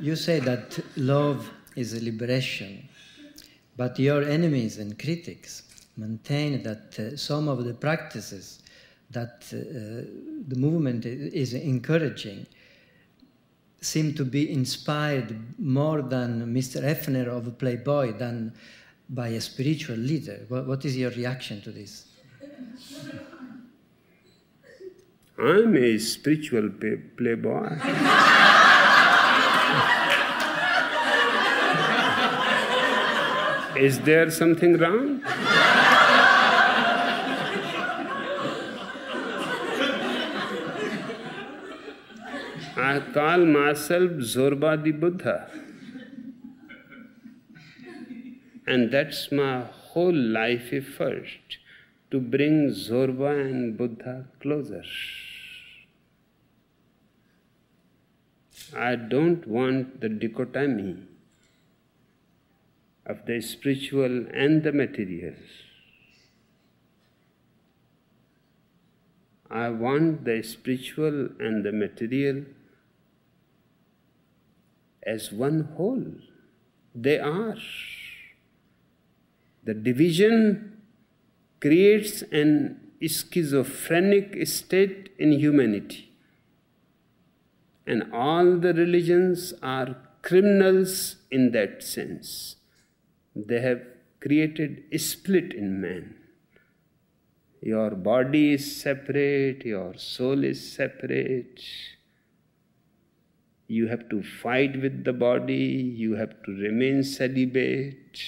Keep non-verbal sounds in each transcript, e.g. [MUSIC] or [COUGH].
you say that love is a liberation, but your enemies and critics maintain that uh, some of the practices that uh, the movement is encouraging seem to be inspired more than Mr. Hefner of Playboy than by a spiritual leader. what, what is your reaction to this? I'm a spiritual play- playboy. [LAUGHS] Is there something wrong? I call myself Zorba the Buddha. And that's my whole life effort to bring Zorba and Buddha closer. I don't want the dichotomy of the spiritual and the material. I want the spiritual and the material as one whole. They are. The division creates an schizophrenic state in humanity. And all the religions are criminals in that sense. They have created a split in man. Your body is separate, your soul is separate. You have to fight with the body, you have to remain celibate,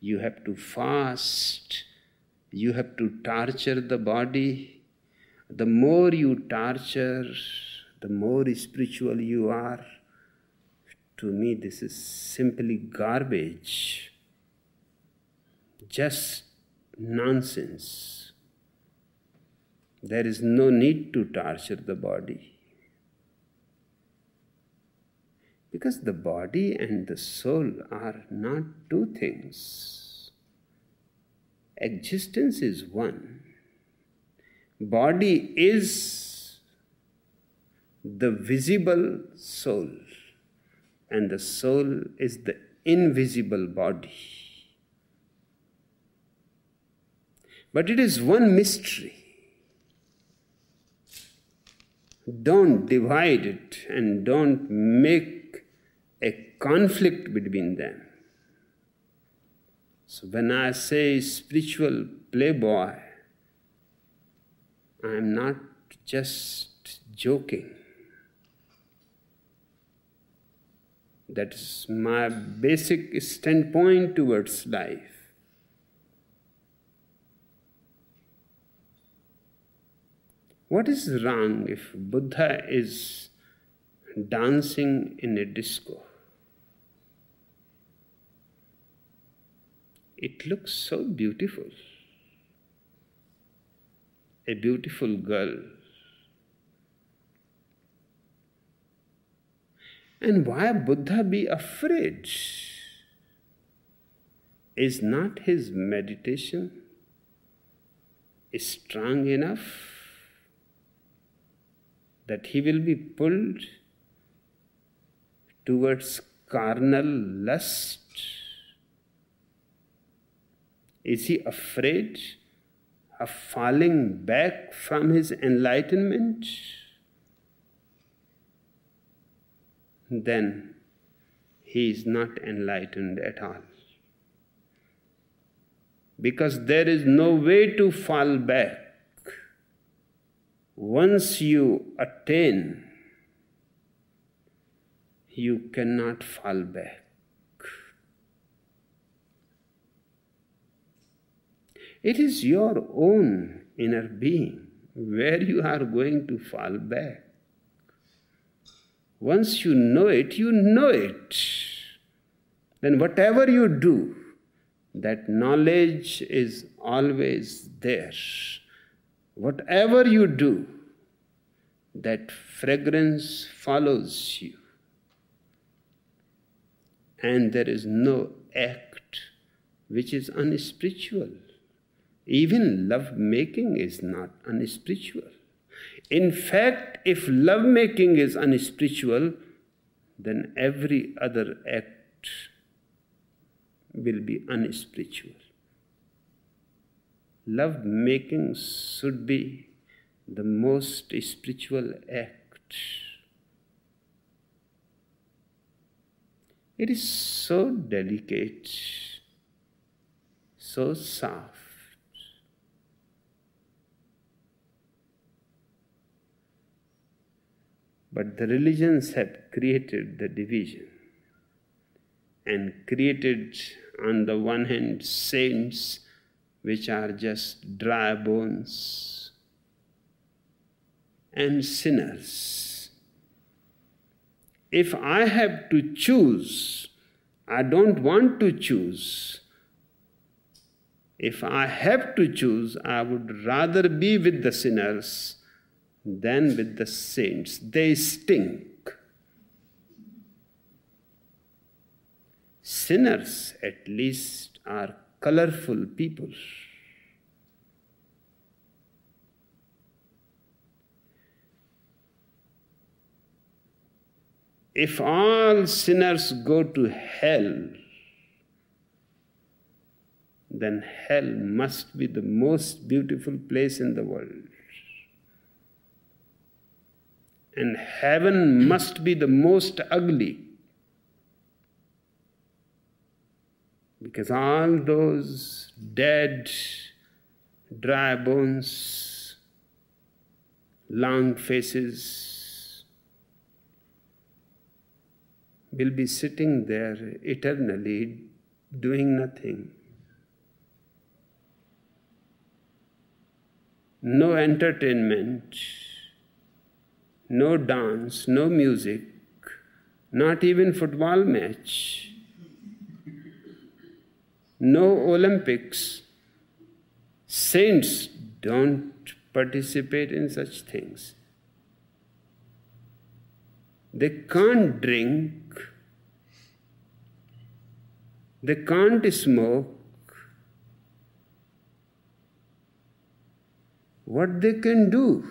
you have to fast, you have to torture the body. The more you torture, the more spiritual you are. To me, this is simply garbage, just nonsense. There is no need to torture the body. Because the body and the soul are not two things. Existence is one. Body is the visible soul, and the soul is the invisible body. But it is one mystery. Don't divide it and don't make a conflict between them. So when I say spiritual playboy, I am not just joking. That is my basic standpoint towards life. What is wrong if Buddha is dancing in a disco? It looks so beautiful. A beautiful girl. And why Buddha be afraid? Is not his meditation strong enough that he will be pulled towards carnal lust? Is he afraid of falling back from his enlightenment? Then he is not enlightened at all. Because there is no way to fall back. Once you attain, you cannot fall back. It is your own inner being where you are going to fall back. Once you know it, you know it. Then whatever you do, that knowledge is always there. Whatever you do, that fragrance follows you. And there is no act which is unspiritual. Even love making is not unspiritual. In fact, if love making is unspiritual, then every other act will be unspiritual. Love making should be the most spiritual act. It is so delicate, so soft. But the religions have created the division and created, on the one hand, saints which are just dry bones and sinners. If I have to choose, I don't want to choose. If I have to choose, I would rather be with the sinners than with the saints. They stink. Sinners, at least, are colorful people. If all sinners go to hell, then hell must be the most beautiful place in the world. And heaven must be the most ugly. Because all those dead, dry bones, long faces, will be sitting there eternally doing nothing. No entertainment, no dance, no music, not even football match, no Olympics. Saints don't participate in such things. They can't drink, they can't smoke. What they can do?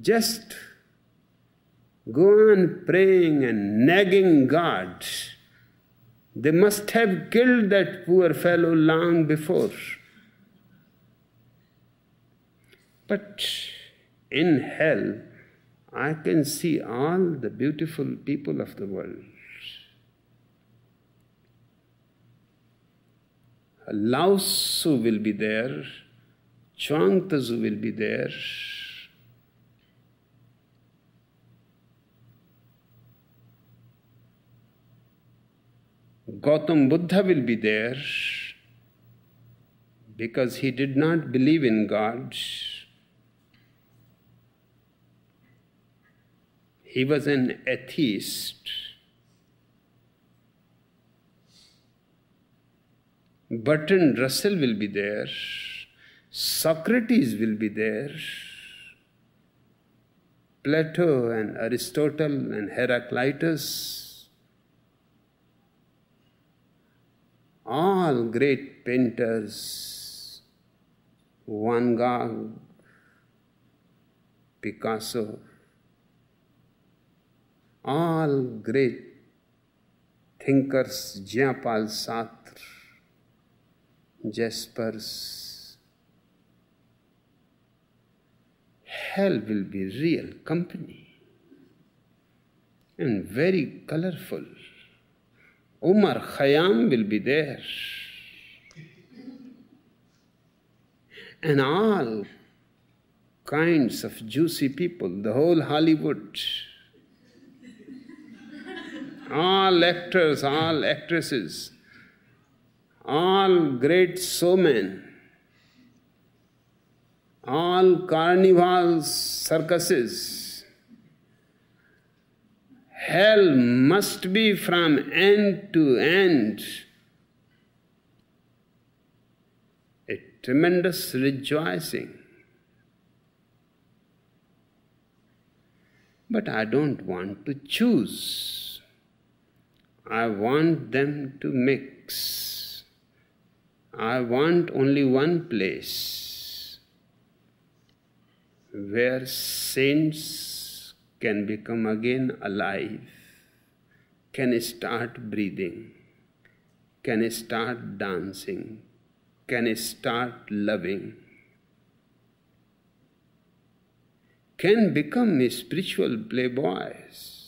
Just go on praying and nagging God. They must have killed that poor fellow long before. But in hell, I can see all the beautiful people of the world. Lao Tzu will be there, Chuang Tzu will be there. Gautam Buddha will be there because he did not believe in God. He was an atheist. Bertrand Russell will be there. Socrates will be there. Plato and Aristotle and Heraclitus. All great painters, Van Gogh, Picasso, all great thinkers, Jean-Paul Sartre, Jaspers. Hell will be real company and very colorful. Omar Khayyam will be there. And all kinds of juicy people, the whole Hollywood all actors, all actresses, all great showmen, all carnivals, circuses. Hell must be from end to end a tremendous rejoicing. But I don't want to choose. I want them to mix. I want only one place where saints can become again alive, can start breathing, can start dancing, can start loving, can become spiritual playboys